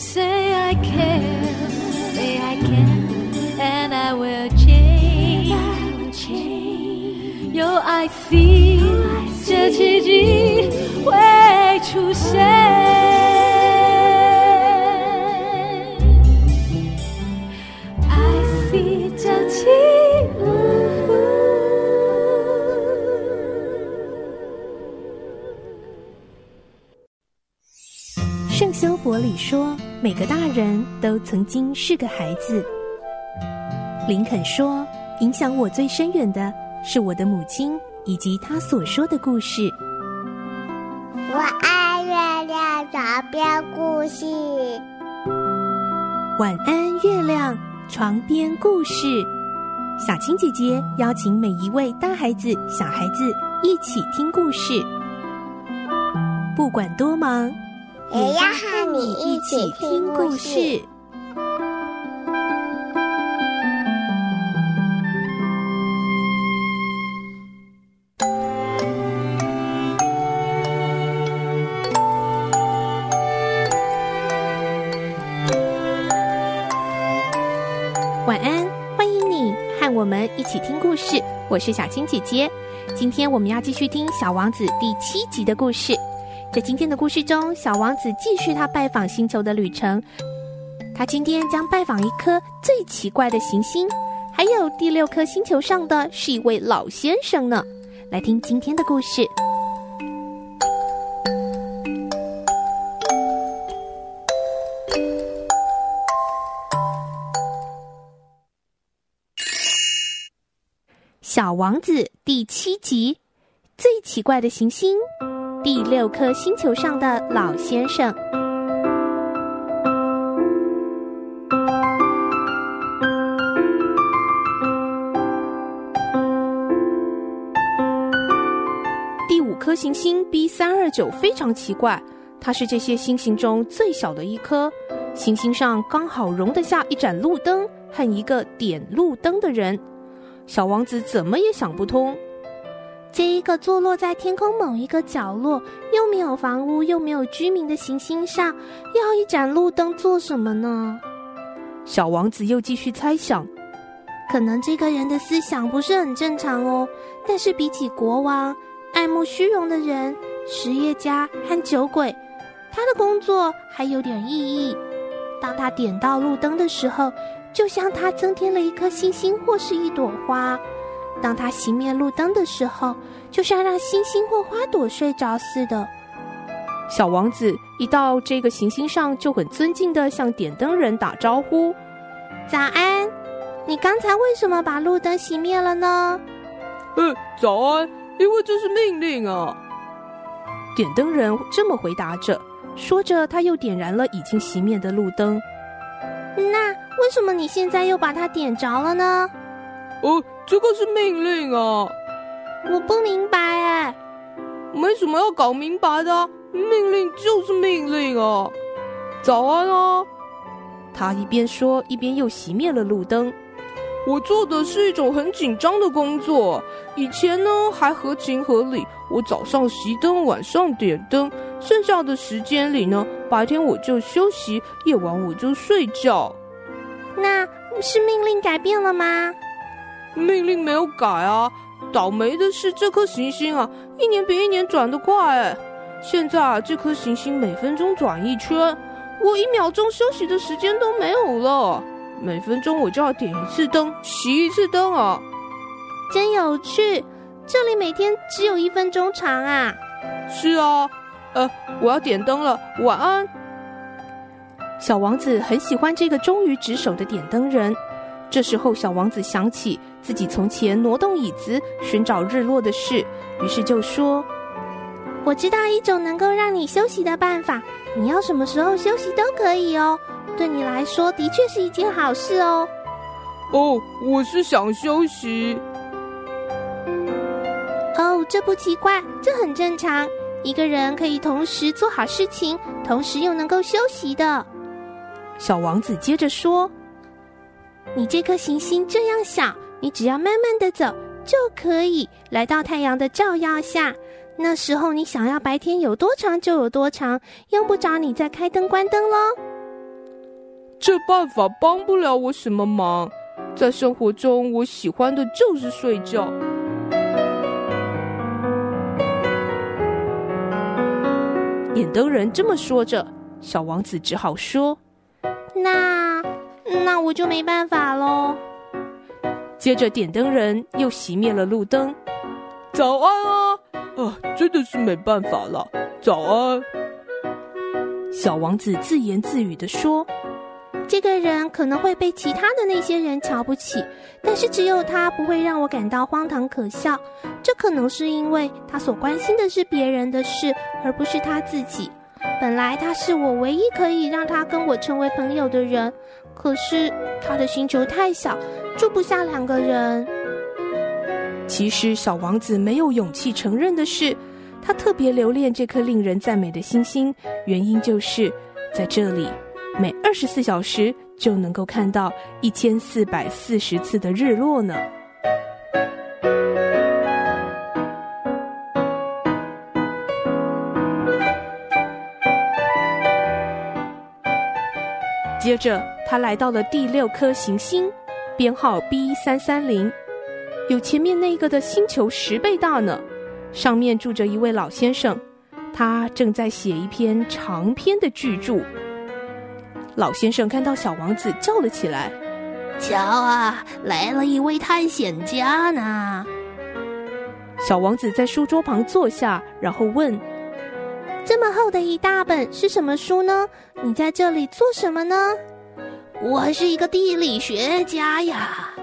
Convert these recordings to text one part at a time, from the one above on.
Say I can, say I can, and I will change. 有 I see，这奇迹会出现。圣修伯里说：“每个大人都曾经是个孩子。”林肯说：“影响我最深远的是我的母亲以及她所说的故事。”我爱月亮床边故事。晚安，月亮床边故事。小青姐姐邀请每一位大孩子、小孩子一起听故事，不管多忙。也要和你一起听故事。晚安，欢迎你和我们一起听故事。我是小青姐姐，今天我们要继续听《小王子》第七集的故事。在今天的故事中，小王子继续他拜访星球的旅程。他今天将拜访一颗最奇怪的行星，还有第六颗星球上的是一位老先生呢。来听今天的故事。小王子第七集：最奇怪的行星。第六颗星球上的老先生。第五颗行星 B 三二九非常奇怪，它是这些星星中最小的一颗。行星上刚好容得下一盏路灯和一个点路灯的人。小王子怎么也想不通。这一个坐落在天空某一个角落，又没有房屋，又没有居民的行星上，要一盏路灯做什么呢？小王子又继续猜想，可能这个人的思想不是很正常哦。但是比起国王、爱慕虚荣的人、实业家和酒鬼，他的工作还有点意义。当他点到路灯的时候，就像他增添了一颗星星或是一朵花。当他熄灭路灯的时候，就像让星星或花朵睡着似的。小王子一到这个行星上，就很尊敬的向点灯人打招呼：“早安，你刚才为什么把路灯熄灭了呢？”“嗯，早安，因为这是命令啊。”点灯人这么回答着，说着他又点燃了已经熄灭的路灯。“那为什么你现在又把它点着了呢？”“哦。”这个是命令啊！我不明白哎，没什么要搞明白的，命令就是命令啊！早安啊！他一边说，一边又熄灭了路灯。我做的是一种很紧张的工作，以前呢还合情合理，我早上熄灯，晚上点灯，剩下的时间里呢，白天我就休息，夜晚我就睡觉。那是命令改变了吗？命令没有改啊！倒霉的是这颗行星啊，一年比一年转得快哎。现在啊，这颗行星每分钟转一圈，我一秒钟休息的时间都没有了。每分钟我就要点一次灯，熄一次灯啊！真有趣，这里每天只有一分钟长啊！是啊，呃，我要点灯了，晚安。小王子很喜欢这个忠于职守的点灯人。这时候，小王子想起自己从前挪动椅子寻找日落的事，于是就说：“我知道一种能够让你休息的办法，你要什么时候休息都可以哦。对你来说，的确是一件好事哦。”“哦，我是想休息。”“哦，这不奇怪，这很正常。一个人可以同时做好事情，同时又能够休息的。”小王子接着说。你这颗行星这样小，你只要慢慢的走，就可以来到太阳的照耀下。那时候你想要白天有多长就有多长，用不着你再开灯关灯喽。这办法帮不了我什么忙。在生活中，我喜欢的就是睡觉。点灯人这么说着，小王子只好说：“那那我就没办法喽。”接着，点灯人又熄灭了路灯。早安啊！啊，真的是没办法了。早安。小王子自言自语的说。这个人可能会被其他的那些人瞧不起，但是只有他不会让我感到荒唐可笑。这可能是因为他所关心的是别人的事，而不是他自己。本来他是我唯一可以让他跟我成为朋友的人，可是他的星球太小，住不下两个人。其实小王子没有勇气承认的是，他特别留恋这颗令人赞美的星星，原因就是在这里。每二十四小时就能够看到一千四百四十次的日落呢。接着，他来到了第六颗行星，编号 B 三三零，有前面那个的星球十倍大呢。上面住着一位老先生，他正在写一篇长篇的巨著。老先生看到小王子，叫了起来：“瞧啊，来了一位探险家呢！”小王子在书桌旁坐下，然后问：“这么厚的一大本是什么书呢？你在这里做什么呢？”“我是一个地理学家呀。”“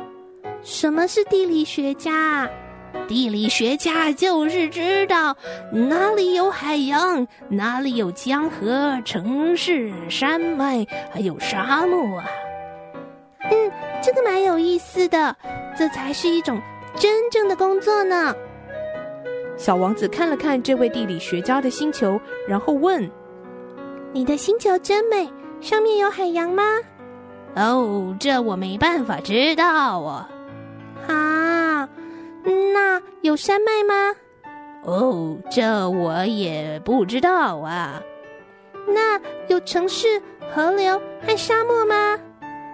什么是地理学家？”地理学家就是知道哪里有海洋，哪里有江河、城市、山脉，还有沙漠啊。嗯，这个蛮有意思的，这才是一种真正的工作呢。小王子看了看这位地理学家的星球，然后问：“你的星球真美，上面有海洋吗？”哦，这我没办法知道啊。啊。那有山脉吗？哦，这我也不知道啊。那有城市、河流和沙漠吗？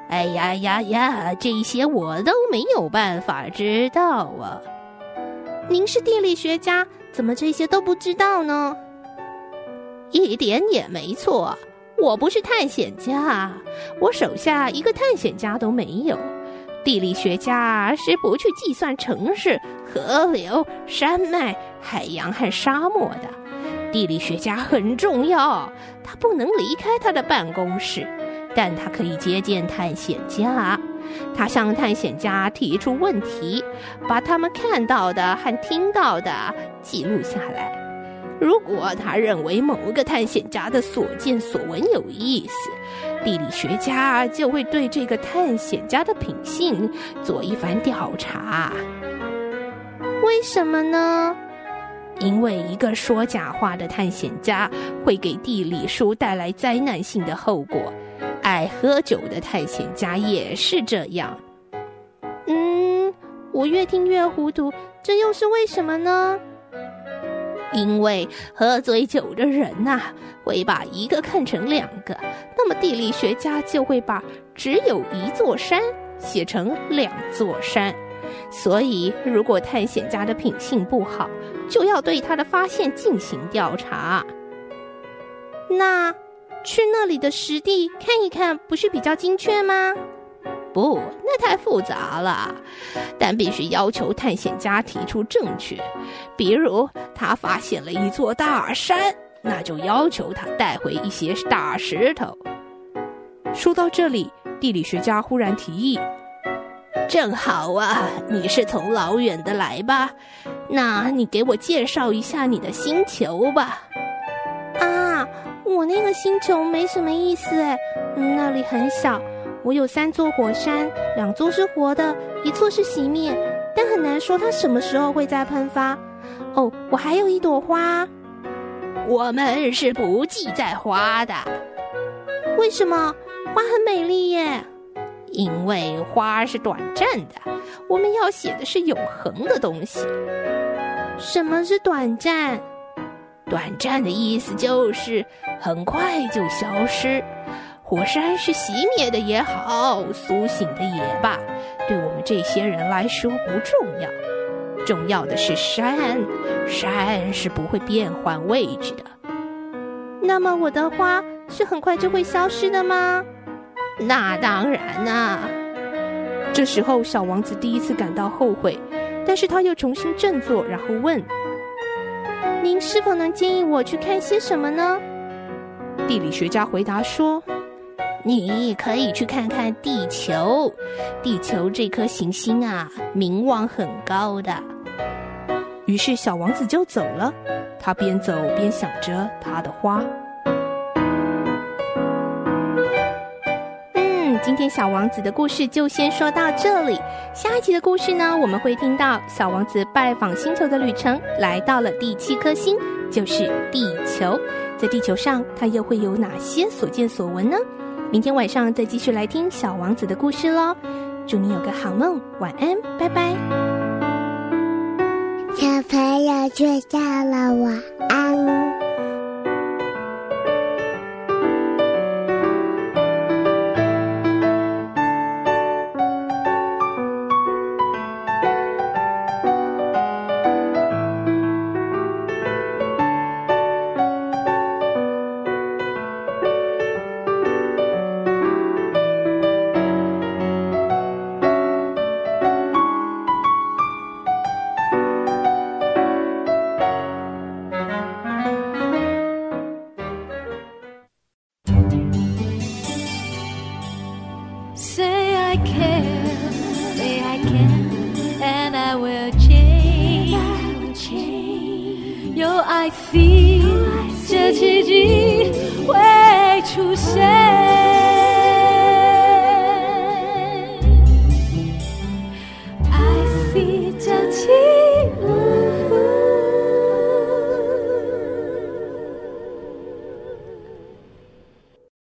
哎呀呀呀，这些我都没有办法知道啊。您是地理学家，怎么这些都不知道呢？一点也没错，我不是探险家，我手下一个探险家都没有。地理学家是不去计算城市、河流、山脉、海洋和沙漠的。地理学家很重要，他不能离开他的办公室，但他可以接见探险家。他向探险家提出问题，把他们看到的和听到的记录下来。如果他认为某个探险家的所见所闻有意思，地理学家就会对这个探险家的品性做一番调查。为什么呢？因为一个说假话的探险家会给地理书带来灾难性的后果。爱喝酒的探险家也是这样。嗯，我越听越糊涂，这又是为什么呢？因为喝醉酒的人呐、会把一个看成两个，那么地理学家就会把只有一座山写成两座山。所以，如果探险家的品性不好，就要对他的发现进行调查。那去那里的实地看一看，不是比较精确吗？不，那太复杂了，但必须要求探险家提出证据。比如，他发现了一座大山，那就要求他带回一些大石头。说到这里，地理学家忽然提议：“正好啊，你是从老远的来吧？那你给我介绍一下你的星球吧。”啊，我那个星球没什么意思哎，那里很小。我有三座火山，两座是活的，一座是熄灭，但很难说它什么时候会再喷发。哦，我还有一朵花。我们是不记在花的。为什么？花很美丽耶。因为花是短暂的，我们要写的是永恒的东西。什么是短暂？短暂的意思就是很快就消失。火山是熄灭的也好，苏醒的也罢，对我们这些人来说不重要。重要的是山，山是不会变换位置的。那么我的花是很快就会消失的吗？那当然啦、这时候，小王子第一次感到后悔，但是他又重新振作，然后问：“您是否能建议我去看些什么呢？”地理学家回答说：“你可以去看看地球，地球这颗行星啊，名望很高的。”于是小王子就走了，他边走边想着他的花。今天小王子的故事就先说到这里。下一集的故事呢，我们会听到小王子拜访星球的旅程，来到了第七颗星，就是地球。在地球上，他又会有哪些所见所闻呢？明天晚上再继续来听小王子的故事喽。祝你有个好梦，晚安，拜拜。小朋友睡觉了，晚安。I see，这奇迹会出现。